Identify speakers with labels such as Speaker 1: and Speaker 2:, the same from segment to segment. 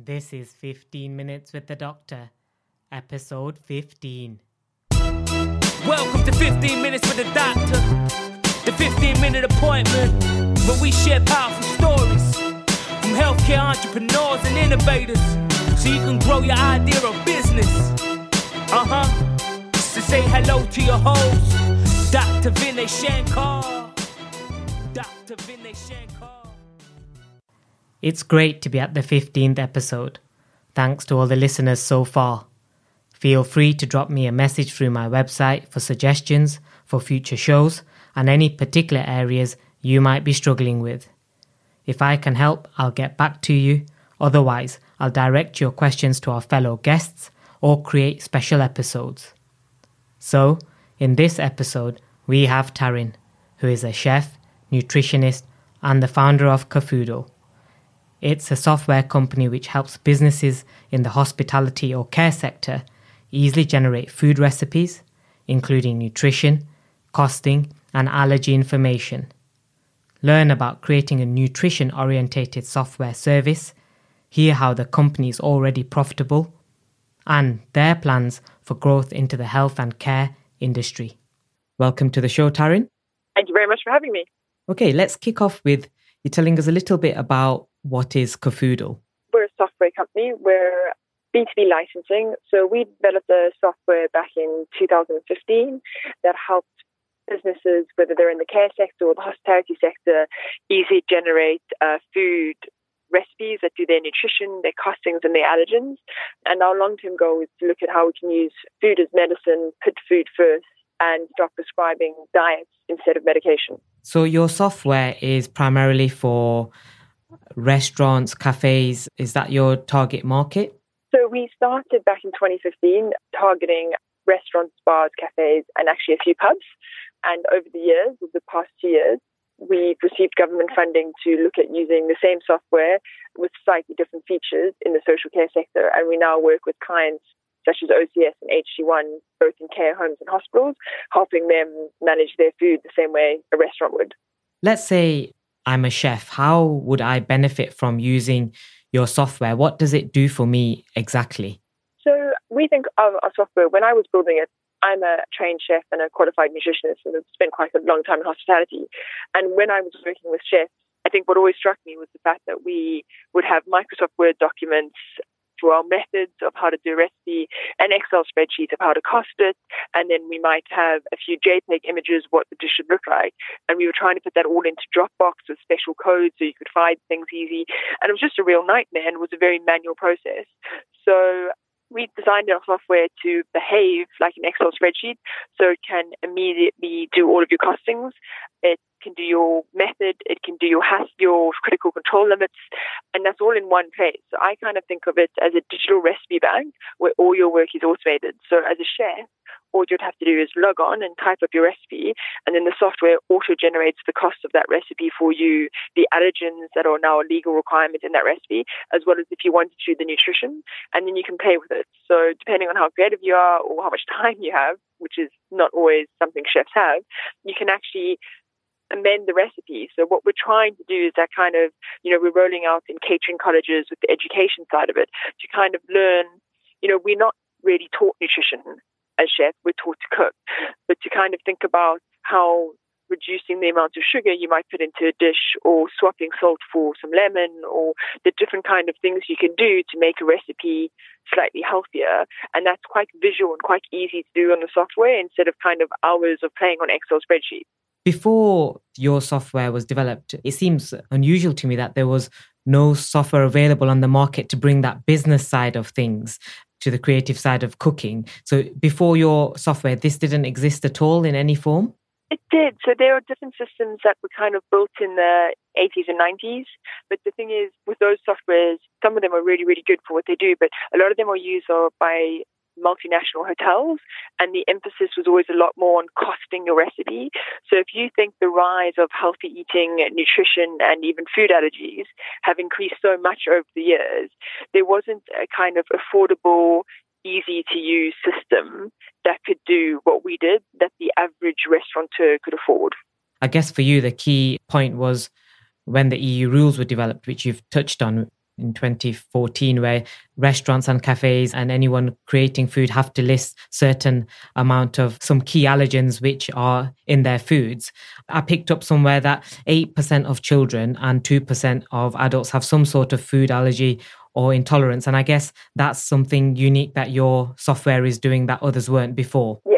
Speaker 1: This is 15 Minutes with the Doctor, episode 15.
Speaker 2: Welcome to 15 Minutes with the Doctor, the 15 minute appointment where we share powerful stories from healthcare entrepreneurs and innovators so you can grow your idea of business. Uh huh. To say hello to your host, Dr. Vinay Shankar. Dr. Vinay Shankar.
Speaker 1: It's great to be at the 15th episode. Thanks to all the listeners so far. Feel free to drop me a message through my website for suggestions for future shows and any particular areas you might be struggling with. If I can help, I'll get back to you. Otherwise, I'll direct your questions to our fellow guests or create special episodes. So, in this episode, we have Tarryn, who is a chef, nutritionist, and the founder of Kafoodle. It's a software company which helps businesses in the hospitality or care sector easily generate food recipes, including nutrition, costing, and allergy information. Learn about creating a nutrition orientated software service, hear how the company is already profitable, and their plans for growth into the health and care industry. Welcome to the show, Tarryn.
Speaker 3: Thank you very much for having me.
Speaker 1: Okay, let's kick off with you telling us a little bit about what is Kafoodle.
Speaker 3: We're a software company. We're B2B licensing. So we developed a software back in 2015 that helped businesses, whether they're in the care sector or the hospitality sector, easily generate uh, food recipes that do their nutrition, their costings, and their allergens. And our long term goal is to look at how we can use food as medicine, put food first, and stop prescribing diets instead of medication.
Speaker 1: So, your software is primarily for restaurants, cafes. Is that your target market?
Speaker 3: So, we started back in 2015 targeting restaurants, bars, cafes, and actually a few pubs. And over the years, over the past two years, we've received government funding to look at using the same software with slightly different features in the social care sector. And we now work with clients such as OCS and HC-One, both in care homes and hospitals, helping them manage their food the same way a restaurant would.
Speaker 1: Let's say I'm a chef. How would I benefit from using your software? What does it do for me exactly?
Speaker 3: So we think of our software, when I was building it, I'm a trained chef and a qualified nutritionist and I've spent quite a long time in hospitality. And when I was working with chefs, I think what always struck me was the fact that we would have Microsoft Word documents our methods of how to do recipe, an Excel spreadsheet of how to cost it, and then we might have a few JPEG images what the dish should look like. And we were trying to put that all into Dropbox with special codes so you could find things easy. And it was just a real nightmare and it was a very manual process. So we designed our software to behave like an Excel spreadsheet so it can immediately do all of your costings. It can do your method, it can do your has your critical control limits, and that's all in one place. So I kind of think of it as a digital recipe bank where all your work is automated. So as a chef, all you'd have to do is log on and type up your recipe, and then the software auto generates the cost of that recipe for you, the allergens that are now a legal requirement in that recipe, as well as if you wanted to the nutrition, and then you can play with it. So, depending on how creative you are or how much time you have, which is not always something chefs have, you can actually amend the recipe. So what we're trying to do is that kind of, you know, we're rolling out in catering colleges with the education side of it to kind of learn, you know, we're not really taught nutrition as chefs, we're taught to cook, but to kind of think about how reducing the amount of sugar you might put into a dish or swapping salt for some lemon or the different kind of things you can do to make a recipe slightly healthier. And that's quite visual and quite easy to do on the software instead of kind of hours of playing on excel spreadsheets
Speaker 1: before your software was developed it seems unusual to me that there was no software available on the market to bring that business side of things to the creative side of cooking. So before your software, this didn't exist at all in any form?
Speaker 3: It did. So there are different systems that were kind of built in the 80s and 90s. But the thing is, with those softwares, some of them are really, really good for what they do, but a lot of them are used by multinational hotels, and the emphasis was always a lot more on costing your recipe. So if you think the rise of healthy eating, nutrition, and even food allergies have increased so much over the years, there wasn't a kind of affordable, easy to use system that could do what we did that the average restaurateur could afford.
Speaker 1: I guess for you, the key point was when the EU rules were developed, which you've touched on, in 2014 where restaurants and cafes and anyone creating food have to list certain amount of some key allergens which are in their foods. I picked up somewhere that 8% of children and 2% of adults have some sort of food allergy or intolerance. And i guess that's something unique that your software is doing that others weren't before.
Speaker 3: So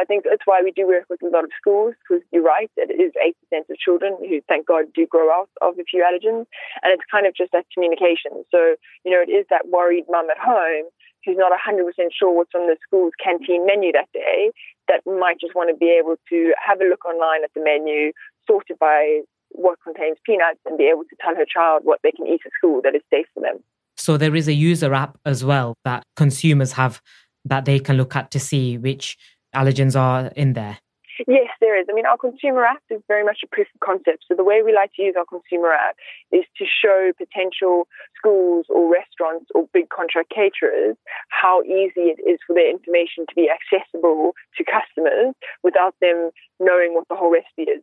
Speaker 3: I think that's why we do work with a lot of schools because you're right, it is 8% of children who, thank God, do grow out of a few allergens. And it's kind of just that communication. So, you know, it is that worried mum at home who's not 100% sure what's on the school's canteen menu that day that might just want to be able to have a look online at the menu, sorted by what contains peanuts, and be able to tell her child what they can eat at school that is safe for them.
Speaker 1: So there is a user app as well that consumers have that they can look at to see which allergens are in there?
Speaker 3: Yes, there is. I mean, our consumer app is very much a proof of concept. So the way we like to use our consumer app is to show potential schools or restaurants or big contract caterers how easy it is for their information to be accessible to customers without them knowing what the whole recipe is.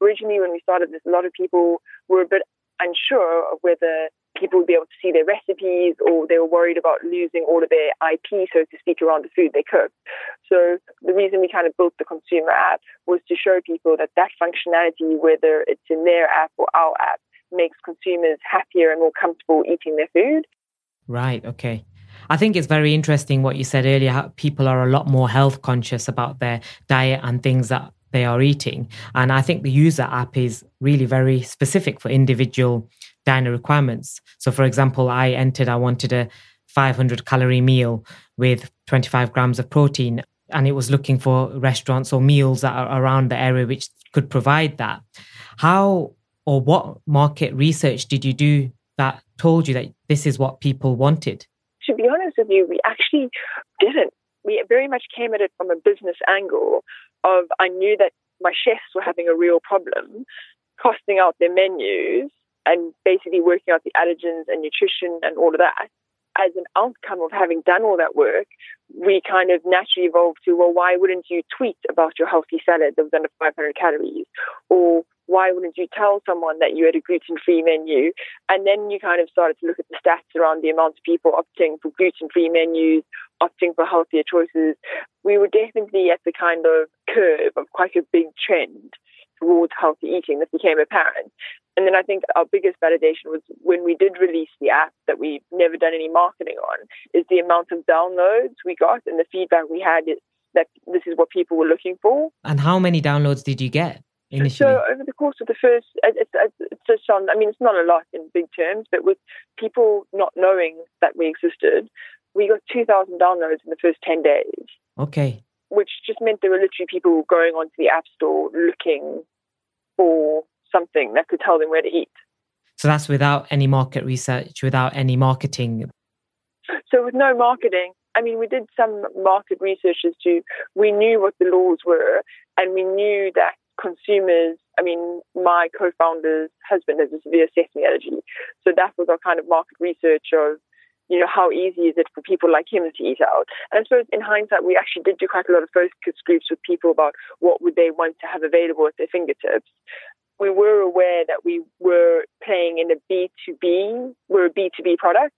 Speaker 3: Originally, when we started this, a lot of people were a bit unsure of whether people would be able to see their recipes or they were worried about losing all of their IP, so to speak, around the food they cooked. So the reason we kind of built the consumer app was to show people that that functionality, whether it's in their app or our app, makes consumers happier and more comfortable eating their food.
Speaker 1: Right. Okay. I think it's very interesting what you said earlier. How people are a lot more health conscious about their diet and things that they are eating. And I think the user app is really very specific for individual diner requirements. So, for example, I entered, I wanted a 500 calorie meal with 25 grams of protein, and it was looking for restaurants or meals that are around the area which could provide that. How or what market research did you do that told you that this is what people wanted?
Speaker 3: To be honest with you, we actually didn't. We very much came at it from a business angle of I knew that my chefs were having a real problem costing out their menus and basically working out the allergens and nutrition and all of that. As an outcome of having done all that work, we kind of naturally evolved to, well, why wouldn't you tweet about your healthy salad that was under 500 calories? Or why wouldn't you tell someone that you had a gluten free menu? And then you kind of started to look at the stats around the amount of people opting for gluten free menus, opting for healthier choices. We were definitely at the kind of curve of quite a big trend towards healthy eating that became apparent. And then I think our biggest validation was when we did release the app that we've never done any marketing on, is the amount of downloads we got and the feedback we had that this is what people were looking for.
Speaker 1: And how many downloads did you get? Initially?
Speaker 3: So over the course of the first, it's, it's just on. I mean, it's not a lot in big terms, but with people not knowing that we existed, we got two thousand downloads in the first ten days.
Speaker 1: Okay.
Speaker 3: Which just meant there were literally people going onto the app store looking for something that could tell them where to eat.
Speaker 1: So that's without any market research, without any marketing.
Speaker 3: So with no marketing, I mean, we did some market research as to we knew what the laws were, and we knew that consumers. I mean, my co-founder's husband has a severe sesame allergy, so that was our kind of market research of you know, how easy is it for people like him to eat out? And I suppose in hindsight, we actually did do quite a lot of focus groups with people about what would they want to have available at their fingertips we were aware that we were playing in a B2B, we're a B2B product,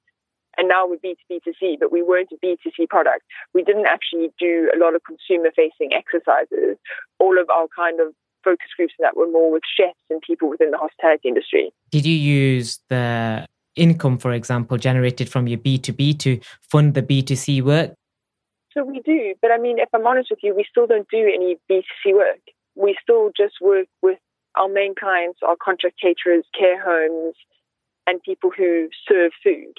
Speaker 3: and now we're B2B2C, but we weren't a B2C product. We didn't actually do a lot of consumer facing exercises. All of our kind of focus groups that were more with chefs and people within the hospitality industry.
Speaker 1: Did you use the income, for example, generated from your B2B to fund the B2C work?
Speaker 3: So we do, but I mean, if I'm honest with you, we still don't do any B2C work. We still just work with our main clients our contract caterers, care homes, and people who serve food.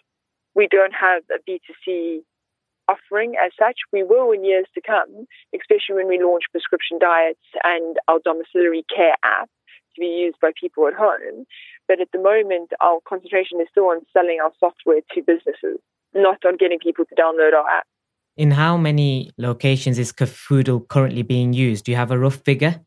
Speaker 3: We don't have a B2C offering as such. We will in years to come, especially when we launch prescription diets and our domiciliary care app to be used by people at home. But at the moment, our concentration is still on selling our software to businesses, not on getting people to download our app.
Speaker 1: In how many locations is Kafoodle currently being used? Do you have a rough figure?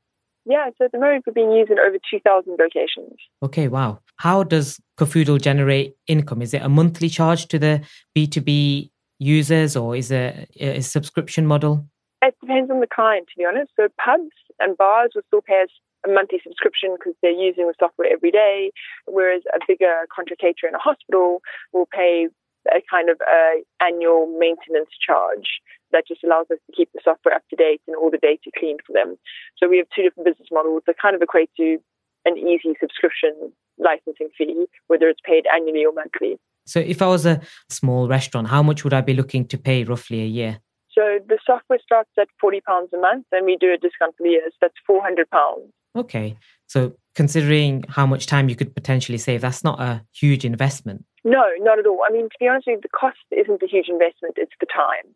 Speaker 3: Yeah, so at the moment we're being used in over 2,000 locations.
Speaker 1: Okay, wow. How does Kafoodle generate income? Is it a monthly charge to the B2B users or is it a subscription model?
Speaker 3: It depends on the client, to be honest. So pubs and bars will still pay us a monthly subscription because they're using the software every day, whereas a bigger contractor in a hospital will pay a kind of uh, annual maintenance charge that just allows us to keep the software up to date and all the data clean for them. So we have two different business models that kind of equate to an easy subscription licensing fee, whether it's paid annually or monthly.
Speaker 1: So if I was a small restaurant, how much would I be looking to pay roughly a year?
Speaker 3: So the software starts at forty pounds a month, and we do a discount for the years. That's four hundred pounds.
Speaker 1: Okay, so considering how much time you could potentially save, that's not a huge investment.
Speaker 3: No, not at all. I mean, to be honest with you, the cost isn't a huge investment; it's the time.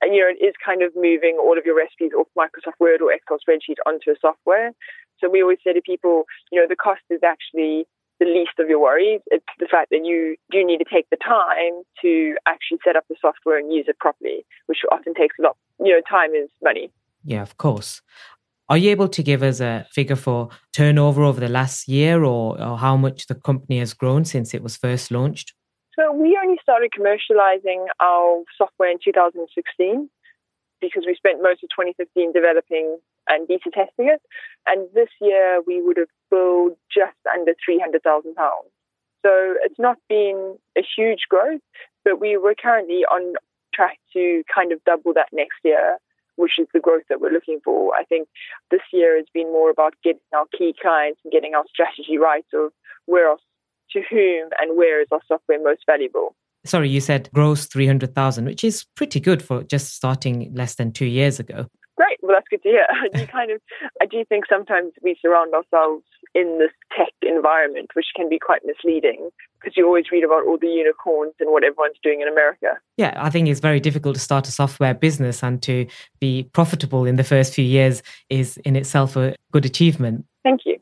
Speaker 3: And you know, it is kind of moving all of your recipes off Microsoft Word or Excel spreadsheet onto a software. So we always say to people, you know, the cost is actually the least of your worries. It's the fact that you do need to take the time to actually set up the software and use it properly, which often takes a lot. You know, time is money.
Speaker 1: Yeah, of course. Are you able to give us a figure for turnover over the last year or, or how much the company has grown since it was first launched?
Speaker 3: So we only started commercializing our software in 2016 because we spent most of 2015 developing and beta testing it. And this year we would have billed just under £300,000. So it's not been a huge growth, but we were currently on track to kind of double that next year, which is the growth that we're looking for. I think this year has been more about getting our key clients and getting our strategy right of where else, to whom and where is our software most valuable
Speaker 1: sorry, you said gross 300,000, which is pretty good for just starting less than two years ago.
Speaker 3: Great. Well, that's good to hear. You kind of, I do think sometimes we surround ourselves in this tech environment, which can be quite misleading because you always read about all the unicorns and what everyone's doing in America.
Speaker 1: Yeah, I think it's very difficult to start a software business and to be profitable in the first few years is in itself a good achievement.
Speaker 3: Thank you.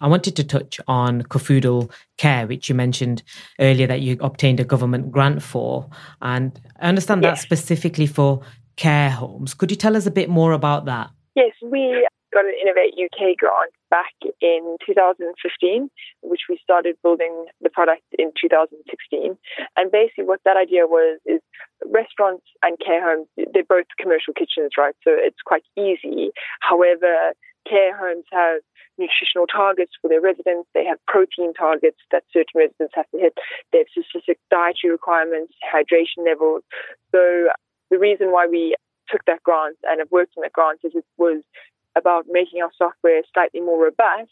Speaker 1: I wanted to touch on Kafoodle Care, which you mentioned earlier that you obtained a government grant for. And I understand yes. that's specifically for care homes. Could you tell us a bit more about that?
Speaker 3: Yes, we got an Innovate UK grant back in 2015, which we started building the product in 2016. And basically, what that idea was is restaurants and care homes, they're both commercial kitchens, right? So it's quite easy. However, care homes have nutritional targets for their residents. They have protein targets that certain residents have to hit. They have specific dietary requirements, hydration levels. So the reason why we took that grant and have worked on that grant is it was about making our software slightly more robust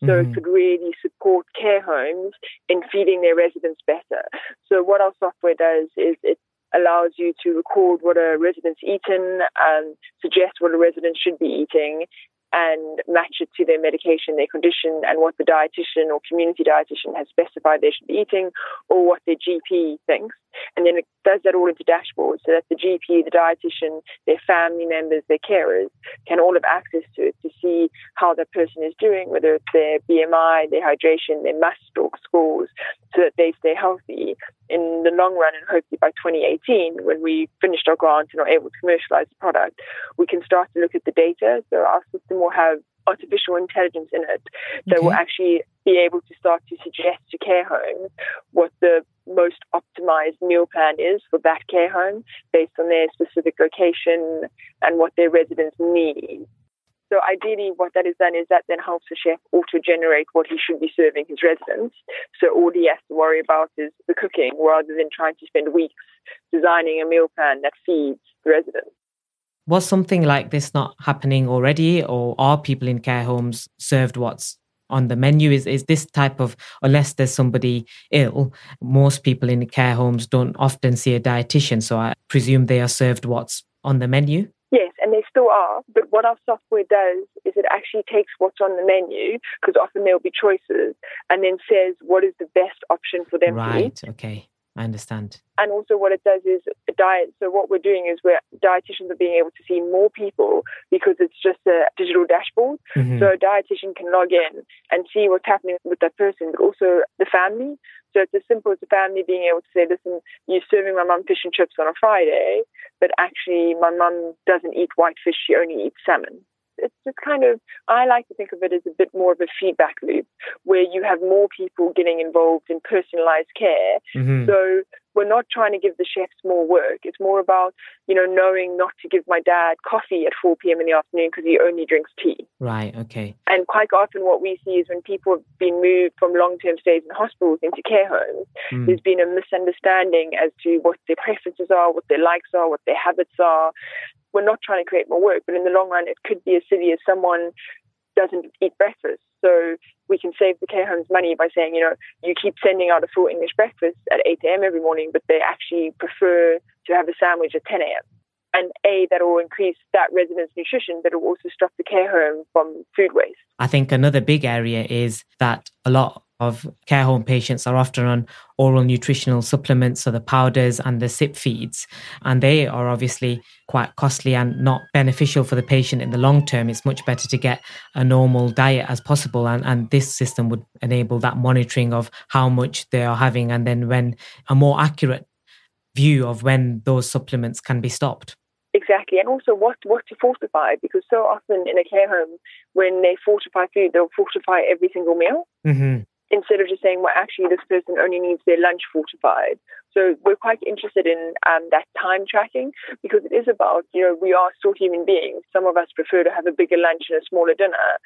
Speaker 3: so mm-hmm. it could really support care homes in feeding their residents better. So what our software does is it allows you to record what a resident's eaten, and suggest what a resident should be eating, and match it to their medication, their condition, and what the dietitian or community dietitian has specified they should be eating, or what their GP thinks. And then it does that all into dashboards so that the GP, the dietitian, their family members, their carers can all have access to it to see how that person is doing, whether it's their BMI, their hydration, their mass scores, so that they stay healthy in the long run. And hopefully by 2018, when we finished our grant and are able to commercialize the product, we can start to look at the data. So our system will have artificial intelligence in it that okay. will actually be able to start to suggest to care homes what the most optimized meal plan is for that care home based on their specific location and what their residents need. So ideally, what that is done is that then helps the chef auto-generate what he should be serving his residents. So all he has to worry about is the cooking rather than trying to spend weeks designing a meal plan that feeds the residents.
Speaker 1: Was something like this not happening already, or are people in care homes served what's on the menu? Is is this type of unless there's somebody ill, most people in care homes don't often see a dietitian, so I presume they are served what's on the menu.
Speaker 3: Yes, and they still are. But what our software does is it actually takes what's on the menu, because often there'll be choices, and then says what is the best option for them
Speaker 1: right, to eat. okay. I understand.
Speaker 3: And also, what it does is diet. So, what we're doing is we're dietitians are being able to see more people because it's just a digital dashboard. Mm-hmm. So, a dietitian can log in and see what's happening with that person, but also the family. So, it's as simple as the family being able to say, listen, you're serving my mum fish and chips on a Friday, but actually, my mum doesn't eat white fish, she only eats salmon it's just kind of I like to think of it as a bit more of a feedback loop where you have more people getting involved in personalized care. Mm-hmm. So we're not trying to give the chefs more work. It's more about, you know, knowing not to give my dad coffee at 4 p.m. in the afternoon because he only drinks tea.
Speaker 1: Right, okay.
Speaker 3: And quite often what we see is when people have been moved from long-term stays in hospitals into care homes, mm. there's been a misunderstanding as to what their preferences are, what their likes are, what their habits are. We're not trying to create more work, but in the long run, it could be as silly as someone doesn't eat breakfast. So we can save the care homes money by saying, you know, you keep sending out a full English breakfast at 8 a.m. every morning, but they actually prefer to have a sandwich at 10 a.m. And A, that will increase that resident's nutrition, but it will also stop the care home from food waste.
Speaker 1: I think another big area is that a lot of care home patients are often on oral nutritional supplements, so the powders and the sip feeds, and they are obviously quite costly and not beneficial for the patient in the long term. It's much better to get a normal diet as possible, and, and this system would enable that monitoring of how much they are having, and then when a more accurate view of when those supplements can be stopped.
Speaker 3: Exactly, and also what what to fortify because so often in a care home, when they fortify food, they'll fortify every single meal. Mm-hmm instead of just saying, well, actually, this person only needs their lunch fortified. So we're quite interested in um, that time tracking because it is about, you know, we are still human beings. Some of us prefer to have a bigger lunch and a smaller dinner.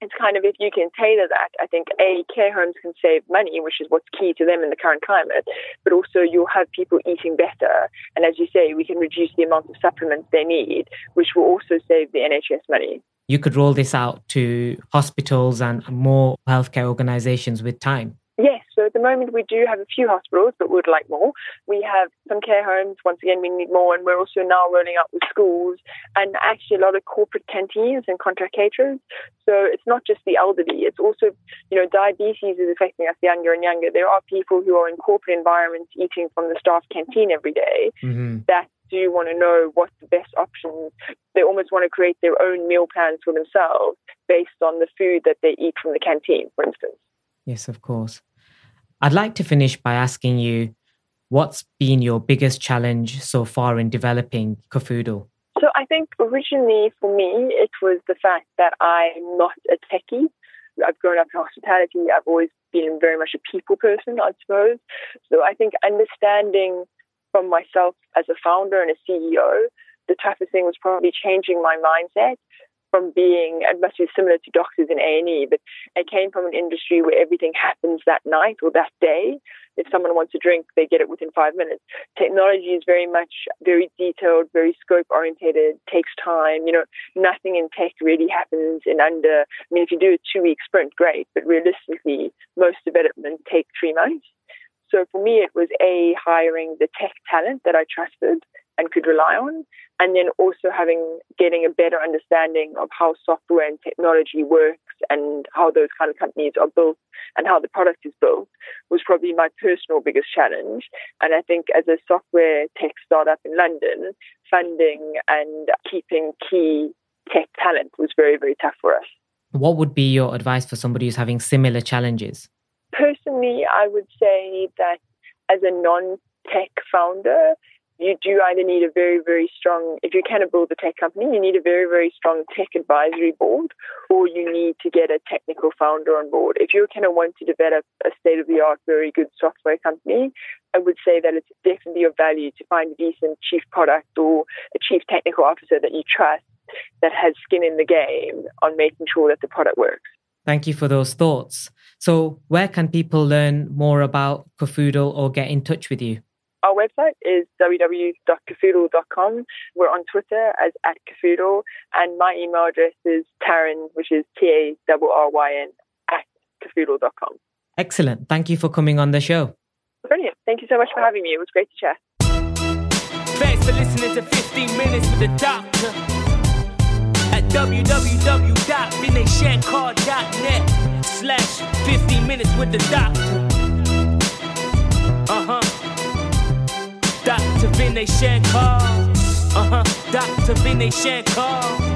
Speaker 3: It's kind of if you can tailor that, I think, A, care homes can save money, which is what's key to them in the current climate, but also you'll have people eating better. And as you say, we can reduce the amount of supplements they need, which will also save the NHS money
Speaker 1: you could roll this out to hospitals and more healthcare organizations with time.
Speaker 3: Yes, so at the moment we do have a few hospitals, but we'd like more. We have some care homes. Once again, we need more, and we're also now rolling out with schools and actually a lot of corporate canteens and contract caterers. So it's not just the elderly; it's also, you know, diabetes is affecting us younger and younger. There are people who are in corporate environments eating from the staff canteen every day. Mm-hmm. That do you want to know what's the best options. They almost want to create their own meal plans for themselves based on the food that they eat from the canteen, for instance.
Speaker 1: Yes, of course. I'd like to finish by asking you what's been your biggest challenge so far in developing Kafoodle?
Speaker 3: So I think originally for me, it was the fact that I'm not a techie. I've grown up in hospitality. I've always been very much a people person, I suppose. So I think understanding from myself as a founder and a CEO, the toughest thing was probably changing my mindset from being, it must be similar to doctors in A&E, but I came from an industry where everything happens that night or that day. If someone wants a drink, they get it within five minutes. Technology is very much very detailed, very scope orientated, takes time. You know, nothing in tech really happens in under, I mean, if you do a two week sprint, great, but realistically, most development take three months. So for me, it was A, hiring the tech talent that I trusted and could rely on, and then also having getting a better understanding of how software and technology works and how those kind of companies are built and how the product is built was probably my personal biggest challenge. And I think as a software tech startup in London, funding and keeping key tech talent was very, very tough for us.
Speaker 1: What would be your advice for somebody who's having similar challenges?
Speaker 3: Personally, I would say that as a non tech founder, you do either need a very, very strong, if you're going to build a tech company, you need a very, very strong tech advisory board, or you need to get a technical founder on board. If you kind of want to develop a state of the art, very good software company, I would say that it's definitely of value to find a decent chief product or a chief technical officer that you trust that has skin in the game on making sure that the product works.
Speaker 1: Thank you for those thoughts. So, where can people learn more about Kafoodle or get in touch with you?
Speaker 3: Our website is www.kafoodle.com. We're on Twitter as at Kafoodle, and my email address is Tarryn, which is T A R R Y N, at kafoodle.com.
Speaker 1: Excellent. Thank you for coming on the show.
Speaker 3: Brilliant. Thank you so much for having me. It was great to chat.
Speaker 2: Thanks for listening to 15 Minutes with the Doctor at www.vinayshankar.net slash 15 Minutes with the Doctor. Uh-huh. Dr. Vinay Shankar. Uh-huh. Dr. Vinay Shankar.